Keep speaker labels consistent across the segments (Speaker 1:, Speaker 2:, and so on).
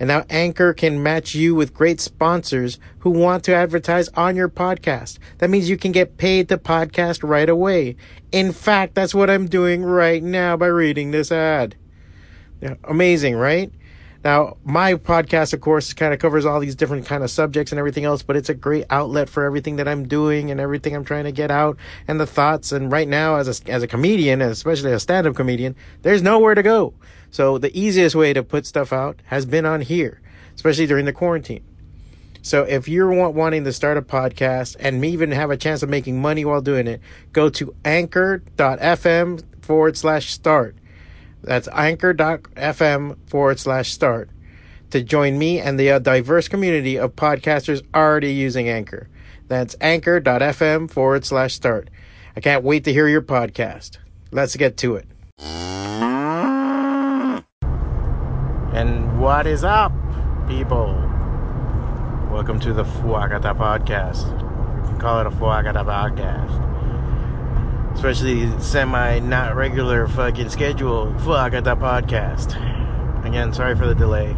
Speaker 1: And now Anchor can match you with great sponsors who want to advertise on your podcast. That means you can get paid to podcast right away. In fact, that's what I'm doing right now by reading this ad. Yeah, amazing, right? Now, my podcast, of course, kind of covers all these different kind of subjects and everything else, but it's a great outlet for everything that I'm doing and everything I'm trying to get out and the thoughts. And right now, as a, as a comedian, especially a stand-up comedian, there's nowhere to go. So the easiest way to put stuff out has been on here, especially during the quarantine. So if you're wanting to start a podcast and even have a chance of making money while doing it, go to anchor.fm forward slash start. That's anchor.fm forward slash start to join me and the uh, diverse community of podcasters already using Anchor. That's anchor.fm forward slash start. I can't wait to hear your podcast. Let's get to it. And what is up, people? Welcome to the Fwacata Podcast. You can call it a Fwacata Podcast. Especially semi not regular fucking schedule Fwacata Podcast. Again, sorry for the delay.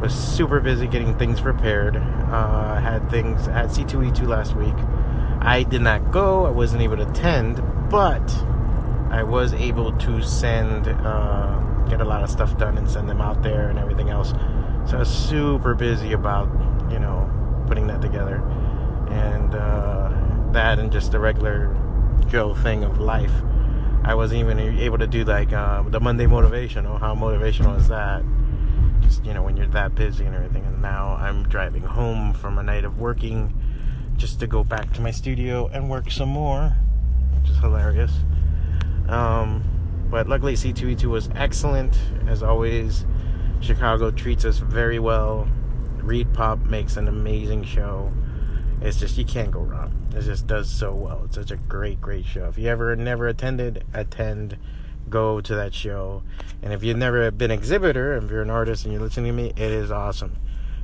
Speaker 1: Was super busy getting things prepared. Uh, had things at C2E2 last week. I did not go. I wasn't able to attend, but I was able to send. Uh, get a lot of stuff done and send them out there and everything else. So I was super busy about, you know, putting that together. And uh, that and just the regular Joe thing of life. I wasn't even able to do like uh, the Monday motivational. How motivational is that? Just, you know, when you're that busy and everything. And now I'm driving home from a night of working just to go back to my studio and work some more, which is hilarious. Um, but luckily, C2E2 was excellent. As always, Chicago treats us very well. ReedPop makes an amazing show. It's just, you can't go wrong. It just does so well. It's such a great, great show. If you ever never attended, attend, go to that show. And if you've never been exhibitor, if you're an artist and you're listening to me, it is awesome.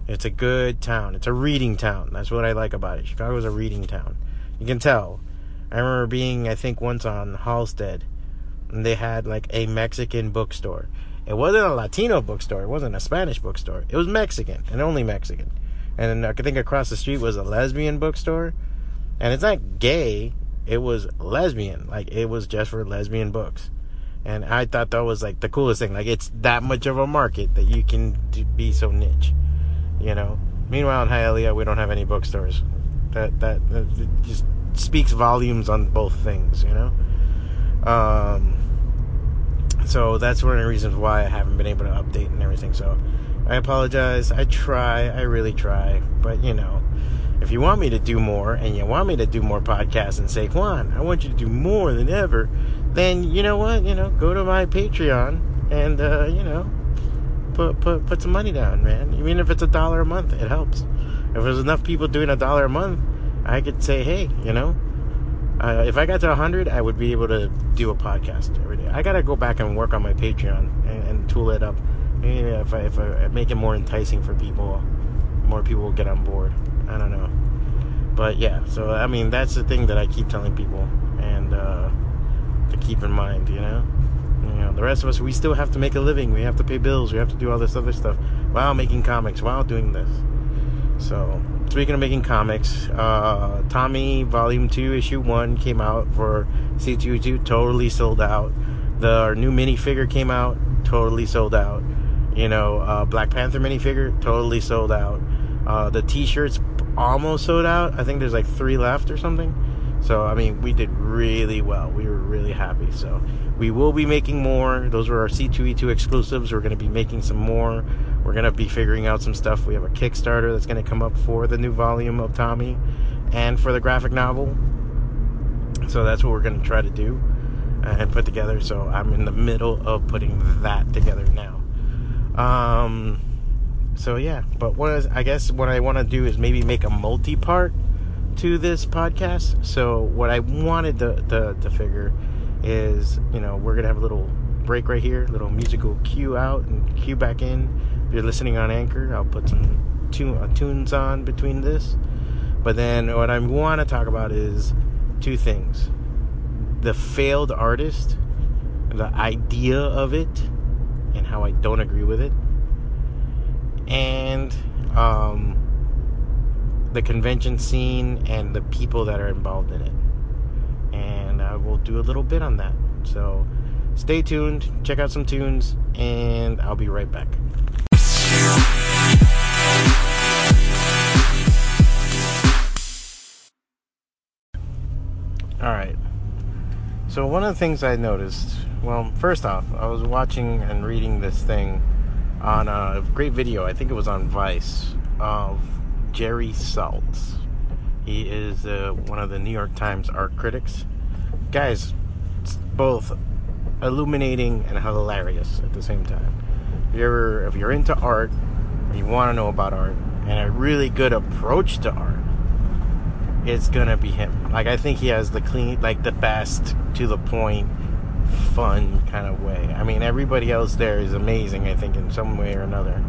Speaker 1: It's a good town. It's a reading town. That's what I like about it. Chicago is a reading town. You can tell. I remember being, I think, once on Halsted and they had like a Mexican bookstore. It wasn't a Latino bookstore. It wasn't a Spanish bookstore. It was Mexican and only Mexican. And I think across the street was a lesbian bookstore. And it's not gay. It was lesbian. Like it was just for lesbian books. And I thought that was like the coolest thing. Like it's that much of a market that you can be so niche. You know. Meanwhile in Hialeah we don't have any bookstores. That that, that just speaks volumes on both things. You know. Um, so that's one of the reasons why I haven't been able to update and everything. So I apologize. I try. I really try. But you know, if you want me to do more and you want me to do more podcasts and say, Juan, I want you to do more than ever, then you know what? You know, go to my Patreon and uh, you know, put put put some money down, man. Even if it's a dollar a month, it helps. If there's enough people doing a dollar a month, I could say, hey, you know, uh, if I got to 100, I would be able to do a podcast every day. I got to go back and work on my Patreon and, and tool it up. Maybe if I, if I make it more enticing for people, more people will get on board. I don't know. But yeah, so I mean, that's the thing that I keep telling people and uh, to keep in mind, you know? You know, the rest of us, we still have to make a living. We have to pay bills. We have to do all this other stuff while making comics, while doing this. So, speaking of making comics, uh, Tommy Volume 2, Issue 1 came out for C2E2, totally sold out. The new minifigure came out, totally sold out. You know, uh, Black Panther minifigure, totally sold out. Uh, the t shirts almost sold out. I think there's like three left or something. So, I mean, we did really well. We were really happy. So, we will be making more. Those were our C2E2 exclusives. We're going to be making some more. We're going to be figuring out some stuff. We have a Kickstarter that's going to come up for the new volume of Tommy and for the graphic novel. So, that's what we're going to try to do and put together. So, I'm in the middle of putting that together now. Um, so yeah, but what is, I guess what I want to do is maybe make a multi-part to this podcast. So what I wanted to, to, to figure is, you know, we're gonna have a little break right here, little musical cue out and cue back in. If you're listening on Anchor, I'll put some uh, tunes on between this. But then what I want to talk about is two things: the failed artist, the idea of it, and how I don't agree with it, and um, the convention scene and the people that are involved in it. And I will do a little bit on that. So stay tuned, check out some tunes, and I'll be right back. So one of the things I noticed, well, first off, I was watching and reading this thing on a great video. I think it was on Vice of Jerry Saltz. He is uh, one of the New York Times art critics. Guys, both illuminating and hilarious at the same time. If you're if you're into art, or you want to know about art, and a really good approach to art, it's gonna be him. Like I think he has the clean, like the best to the point, fun kind of way. I mean, everybody else there is amazing. I think in some way or another,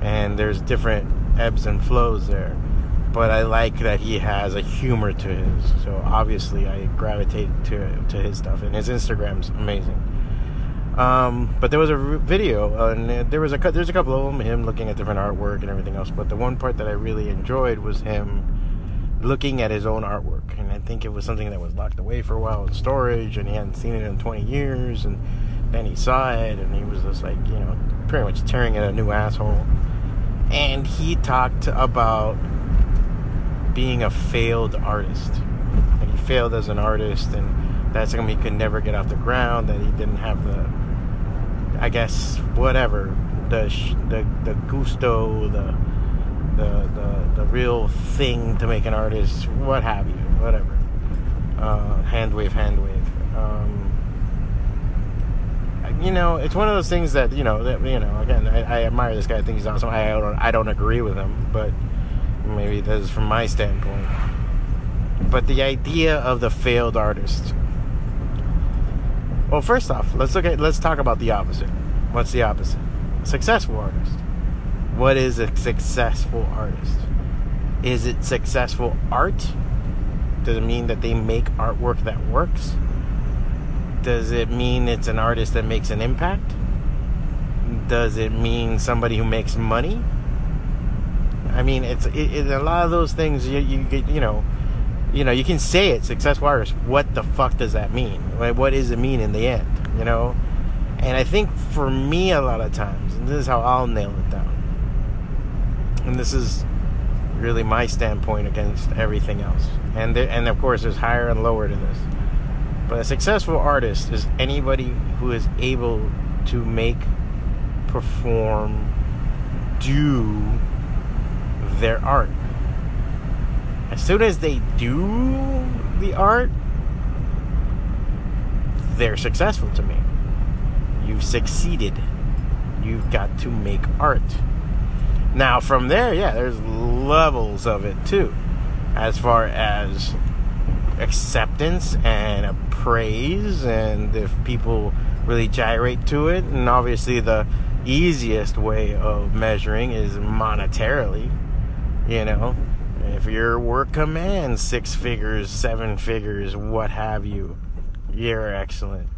Speaker 1: and there's different ebbs and flows there. But I like that he has a humor to his. So obviously, I gravitate to to his stuff, and his Instagram's amazing. Um, but there was a video, and there was a there's a couple of them, him looking at different artwork and everything else. But the one part that I really enjoyed was him looking at his own artwork, and I think it was something that was locked away for a while in storage, and he hadn't seen it in 20 years, and then he saw it, and he was just like, you know, pretty much tearing it a new asshole. And he talked about being a failed artist, and he failed as an artist, and that's something he could never get off the ground. That he didn't have the, I guess, whatever, the the the gusto, the the, the, the real thing to make an artist, what have you, whatever. Uh, hand wave, hand wave. Um, you know, it's one of those things that you know that you know. Again, I, I admire this guy. I think he's awesome. I don't, I don't agree with him, but maybe that is from my standpoint. But the idea of the failed artist. Well, first off, let's look at let's talk about the opposite. What's the opposite? Successful artist what is a successful artist? Is it successful art? Does it mean that they make artwork that works? Does it mean it's an artist that makes an impact? Does it mean somebody who makes money? I mean, it's it, it, a lot of those things. You you you know, you know, you can say it successful artist. What the fuck does that mean? Like, what does it mean in the end? You know, and I think for me, a lot of times, and this is how I'll nail it down and this is really my standpoint against everything else. And there, and of course, there's higher and lower to this. But a successful artist is anybody who is able to make, perform, do their art. As soon as they do the art, they're successful to me. You've succeeded. You've got to make art. Now, from there, yeah, there's levels of it too, as far as acceptance and praise, and if people really gyrate to it. And obviously, the easiest way of measuring is monetarily. You know, if your work commands six figures, seven figures, what have you, you're excellent.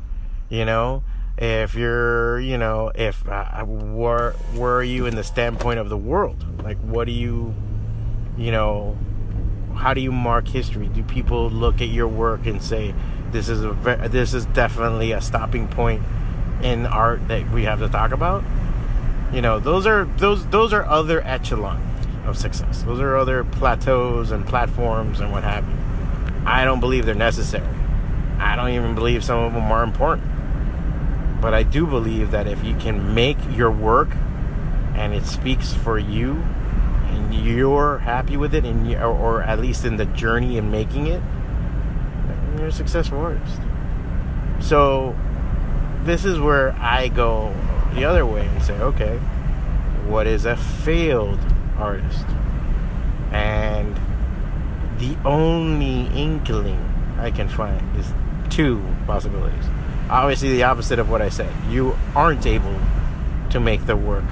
Speaker 1: You know, if you're you know if uh, where where are you in the standpoint of the world? Like what do you you know how do you mark history? Do people look at your work and say this is a this is definitely a stopping point in art that we have to talk about? You know those are those those are other echelons of success. Those are other plateaus and platforms and what have you. I don't believe they're necessary. I don't even believe some of them are important but I do believe that if you can make your work and it speaks for you and you're happy with it and you, or, or at least in the journey in making it, you're a successful artist. So this is where I go the other way and say, okay, what is a failed artist? And the only inkling I can find is two possibilities. Obviously, the opposite of what I said. You aren't able to make the work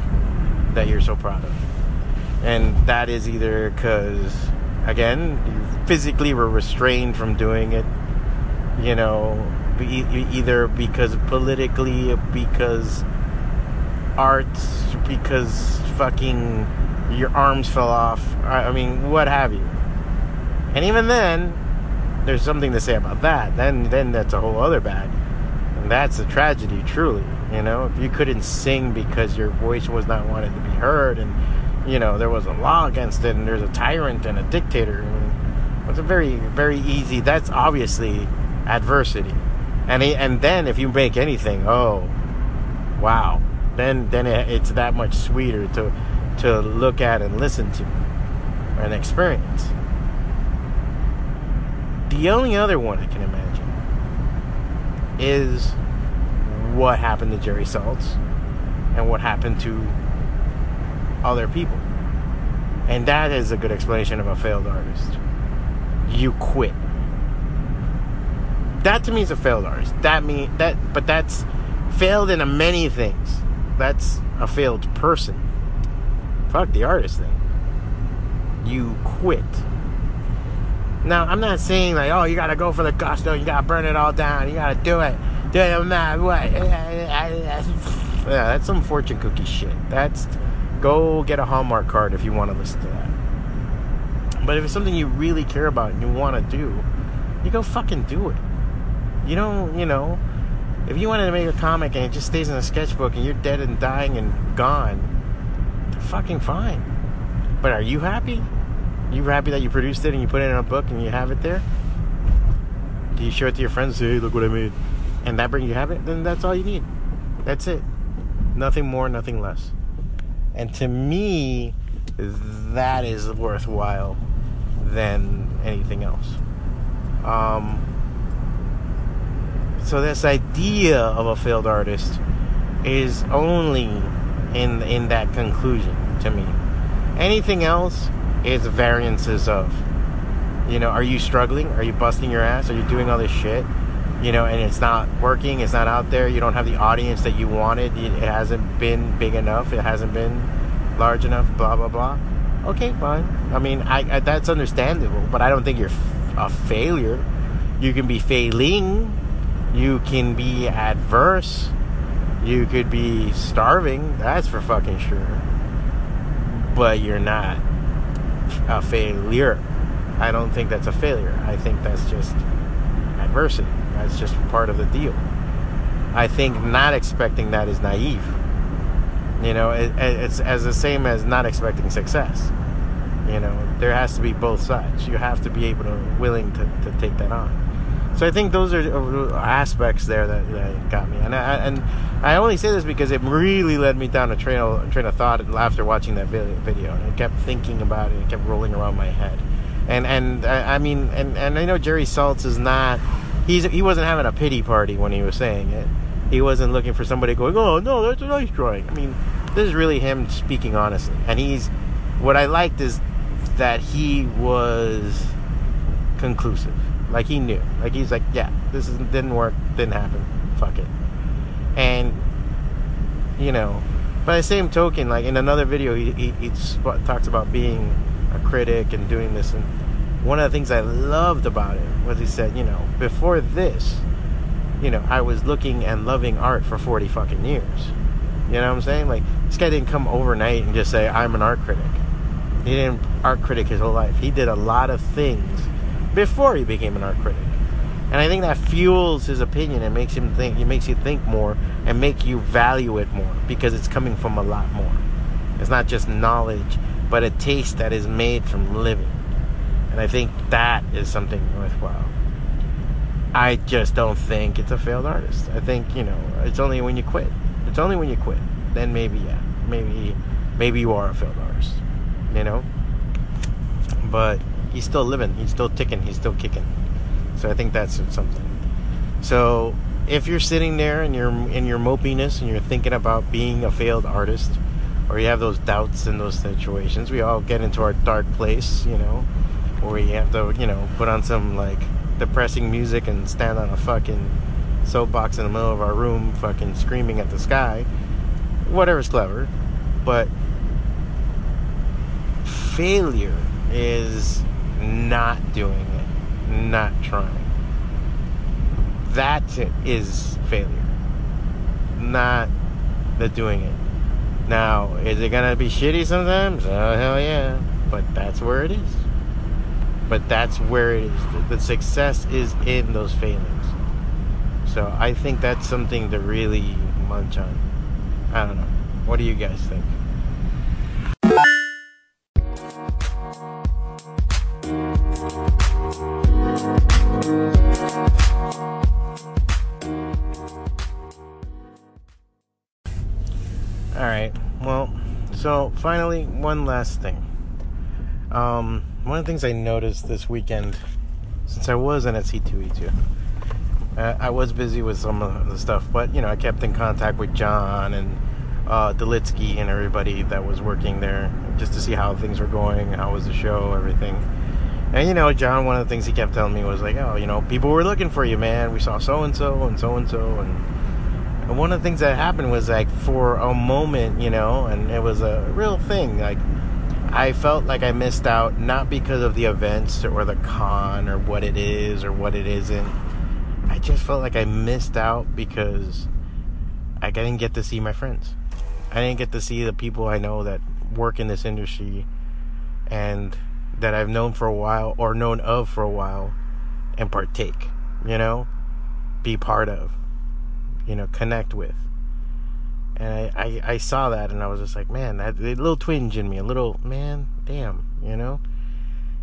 Speaker 1: that you're so proud of. And that is either because, again, you physically were restrained from doing it, you know, either because politically, because arts, because fucking your arms fell off. I mean, what have you. And even then, there's something to say about that. Then, then that's a whole other bag. That's a tragedy, truly. You know, if you couldn't sing because your voice was not wanted to be heard, and you know there was a law against it, and there's a tyrant and a dictator. I mean, it's a very, very easy. That's obviously adversity. And and then if you make anything, oh, wow, then then it's that much sweeter to to look at and listen to and experience. The only other one I can imagine is what happened to Jerry Saltz and what happened to other people. And that is a good explanation of a failed artist. You quit. That to me is a failed artist. That mean that but that's failed in a many things. That's a failed person fuck the artist thing. You quit. Now, I'm not saying like, oh, you gotta go for the gusto, you gotta burn it all down, you gotta do it. No matter what. Yeah, that's some fortune cookie shit. That's go get a Hallmark card if you want to listen to that. But if it's something you really care about and you want to do, you go fucking do it. You don't, you know, if you wanted to make a comic and it just stays in a sketchbook and you're dead and dying and gone, fucking fine. But are you happy? You happy that you produced it and you put it in a book and you have it there? Do you show it to your friends? Say, hey, look what I made, and that brings you have it. Then that's all you need. That's it. Nothing more, nothing less. And to me, that is worthwhile than anything else. Um, so this idea of a failed artist is only in in that conclusion to me. Anything else is variances of. You know, are you struggling? Are you busting your ass? Are you doing all this shit? You know, and it's not working. It's not out there. You don't have the audience that you wanted. It hasn't been big enough. It hasn't been large enough. Blah blah blah. Okay, fine. I mean, I, I that's understandable, but I don't think you're a failure. You can be failing. You can be adverse you could be starving, that's for fucking sure. But you're not a failure. I don't think that's a failure. I think that's just adversity. That's just part of the deal. I think not expecting that is naive. You know, it, it's as the same as not expecting success. You know, there has to be both sides. You have to be able to willing to, to take that on. So I think those are aspects there that, that got me, and I, and I only say this because it really led me down a train of, train of thought after watching that video, and I kept thinking about it, it kept rolling around my head, and and I, I mean, and and I know Jerry Saltz is not, he's he wasn't having a pity party when he was saying it, he wasn't looking for somebody going, oh no, that's a nice drawing. I mean, this is really him speaking honestly, and he's what I liked is that he was conclusive like he knew. Like he's like, yeah, this is, didn't work, didn't happen. Fuck it. And you know, by the same token, like in another video, he, he, he talks about being a critic and doing this. And one of the things I loved about it was he said, you know, before this, you know, I was looking and loving art for 40 fucking years. You know what I'm saying? Like, this guy didn't come overnight and just say, I'm an art critic. He didn't art critic his whole life. He did a lot of things before he became an art critic. And I think that fuels his opinion and makes him think. It makes you think more and make you value it more because it's coming from a lot more. It's not just knowledge, but a taste that is made from living. And I think that is something worthwhile. I just don't think it's a failed artist. I think you know it's only when you quit. It's only when you quit. Then maybe yeah, maybe maybe you are a failed artist. You know. But he's still living, he's still ticking, he's still kicking. So I think that's something. So if you're sitting there and you're in your mopiness and you're thinking about being a failed artist, or you have those doubts in those situations. We all get into our dark place, you know, where we have to, you know, put on some like depressing music and stand on a fucking soapbox in the middle of our room, fucking screaming at the sky. Whatever's clever, but failure is not doing it, not trying. That is failure, not the doing it. Now, is it gonna be shitty sometimes? Oh hell yeah! But that's where it is. But that's where it is. The success is in those failings. So I think that's something to really munch on. I don't know. What do you guys think? All right. Well, so finally, one last thing. Um, one of the things I noticed this weekend, since I wasn't at C2E2, uh, I was busy with some of the stuff, but you know, I kept in contact with John and uh, Delitsky and everybody that was working there just to see how things were going, how was the show, everything. And you know, John, one of the things he kept telling me was like, "Oh, you know, people were looking for you, man. We saw so and so and so and so." And one of the things that happened was like for a moment, you know, and it was a real thing. Like I felt like I missed out, not because of the events or the con or what it is or what it isn't. I just felt like I missed out because I didn't get to see my friends. I didn't get to see the people I know that work in this industry and that I've known for a while or known of for a while and partake, you know, be part of, you know, connect with. And I, I, I saw that and I was just like, man, that little twinge in me, a little, man, damn, you know?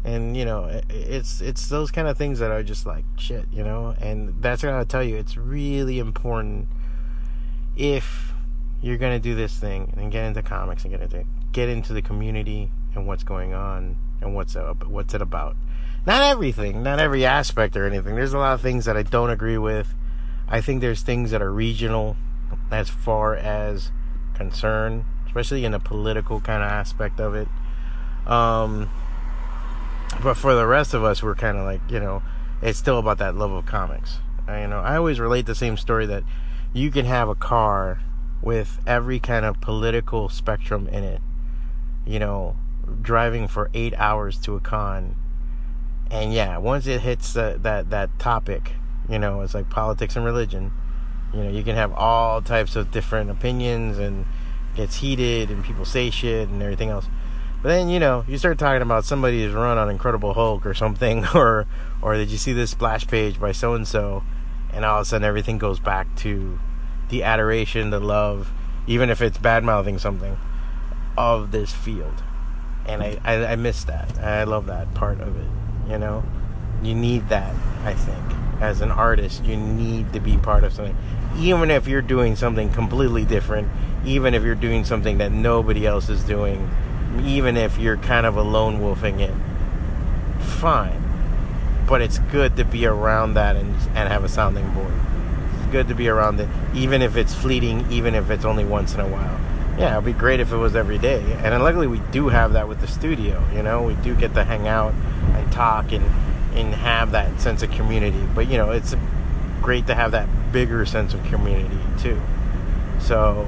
Speaker 1: And, you know, it's, it's those kind of things that are just like, shit, you know? And that's what I'll tell you. It's really important if you're to do this thing and get into comics and get into, get into the community and what's going on and what's up, what's it about. Not everything, not every aspect or anything. There's a lot of things that I don't agree with. I think there's things that are regional as far as concern, especially in the political kind of aspect of it. Um, but for the rest of us, we're kind of like, you know, it's still about that love of comics. I, you know, I always relate the same story that you can have a car with every kind of political spectrum in it. You know, driving for eight hours to a con, and yeah, once it hits that that that topic, you know, it's like politics and religion you know, you can have all types of different opinions and gets heated and people say shit and everything else. But then, you know, you start talking about somebody's run on Incredible Hulk or something, or or did you see this splash page by so and so, and all of a sudden everything goes back to the adoration, the love, even if it's bad mouthing something of this field. And I, I, I miss that. I love that part of it. You know, you need that. I think as an artist, you need to be part of something even if you're doing something completely different, even if you're doing something that nobody else is doing, even if you're kind of a lone wolfing it, fine. But it's good to be around that and, and have a sounding board. It's good to be around it, even if it's fleeting, even if it's only once in a while. Yeah, it'd be great if it was every day. And luckily, we do have that with the studio. You know, we do get to hang out and talk and and have that sense of community. But you know, it's great to have that bigger sense of community too. So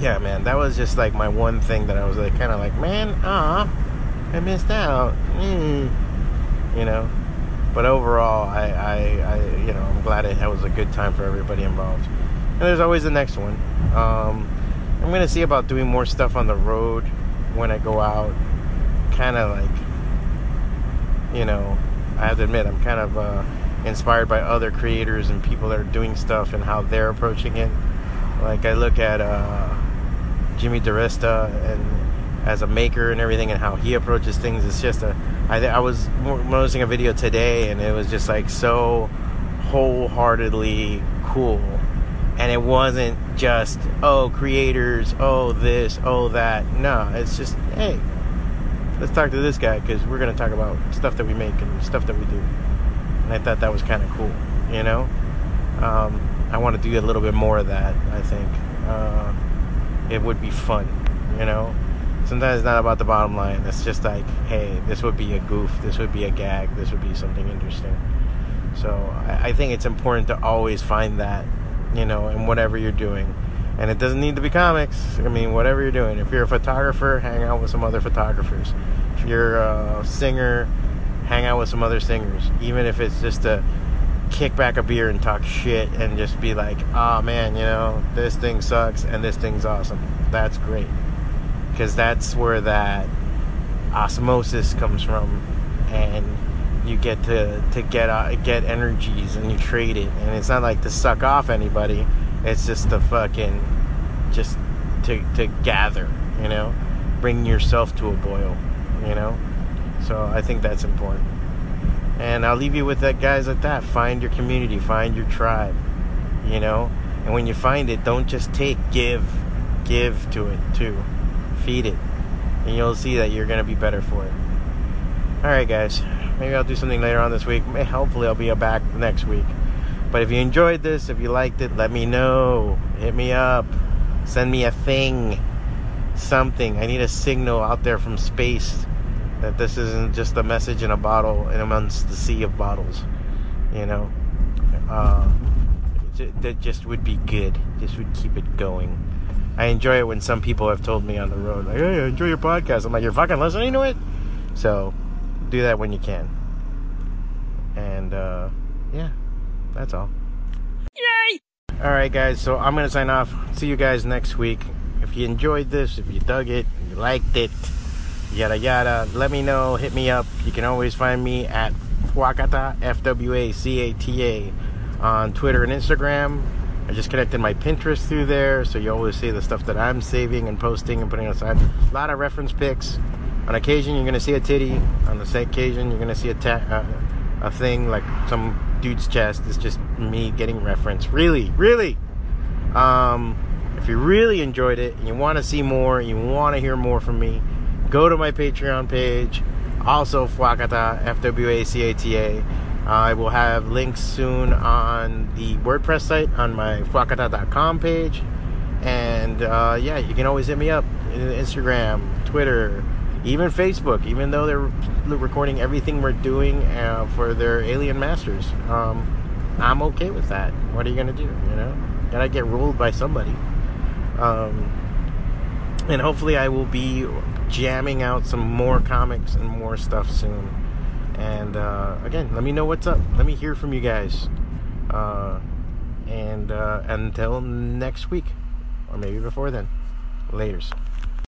Speaker 1: yeah, man, that was just like my one thing that I was like kind of like, man, ah, I missed out. Mm. You know, but overall, I, I, I, you know, I'm glad it was a good time for everybody involved. And there's always the next one. Um, I'm gonna see about doing more stuff on the road when I go out. Kind of like, you know, I have to admit, I'm kind of. Uh, inspired by other creators and people that are doing stuff and how they're approaching it. Like I look at uh, Jimmy DiResta and as a maker and everything and how he approaches things. It's just a. I, I was noticing a video today and it was just like so wholeheartedly cool. And it wasn't just, oh, creators, oh, this, oh, that. No, it's just, hey, let's talk to this guy because we're going to talk about stuff that we make and stuff that we do and I thought that was kind of cool. You know, um, I want to do a little bit more of that. I think. Uh, it would be fun, you know? Sometimes it's not about the bottom line. It's just like, hey, this would be a goof, this would be a gag, this would be something interesting. So I, I think it's important to always find that, you know, in whatever you're doing. And it doesn't need to be comics. I mean, whatever you're doing. If you're a photographer, hang out with some other photographers. If you're a singer, hang out with some other singers. Even if it's just to kick back a beer and talk shit and just be like, oh man, you know, this thing sucks and this thing's awesome. That's great. Because that's where that osmosis comes from. And you get to to get uh, get energies and you trade it and it's not like to suck off anybody it's just to fucking just to to gather you know bring yourself to a boil you know so i think that's important and i'll leave you with that guys like that find your community find your tribe you know and when you find it don't just take give give to it too feed it and you'll see that you're going to be better for it all right guys Maybe I'll do something later on this week. Hopefully, I'll be back next week. But if you enjoyed this, if you liked it, let me know. Hit me up. Send me a thing. Something. I need a signal out there from space that this isn't just a message in a bottle and amongst the sea of bottles. You know? Uh, that just would be good. Just would keep it going. I enjoy it when some people have told me on the road, like, hey, enjoy your podcast. I'm like, you're fucking listening to it? So, do that when you can. And uh, yeah, that's all. Yay! All right, guys. So I'm gonna sign off. See you guys next week. If you enjoyed this, if you dug it, you liked it, yada yada, let me know. Hit me up. You can always find me at Fwacata F W A C A T A on Twitter and Instagram. I just connected my Pinterest through there, so you always see the stuff that I'm saving and posting and putting aside. A lot of reference pics on occasion you're gonna see a titty. On the same occasion you're gonna see a ta- uh, a thing like some dude's chest. It's just me getting reference. Really, really. Um, if you really enjoyed it and you want to see more, you want to hear more from me, go to my Patreon page. Also, Fwacata, F W A C A T A. I will have links soon on the WordPress site on my fwacata.com page. And uh, yeah, you can always hit me up in Instagram, Twitter, even Facebook, even though they're recording everything we're doing uh, for their alien masters. Um, I'm okay with that. What are you gonna do? You know, gotta get ruled by somebody. Um, and hopefully, I will be jamming out some more comics and more stuff soon. And uh, again, let me know what's up. Let me hear from you guys. Uh, and uh, until next week, or maybe before then, laters.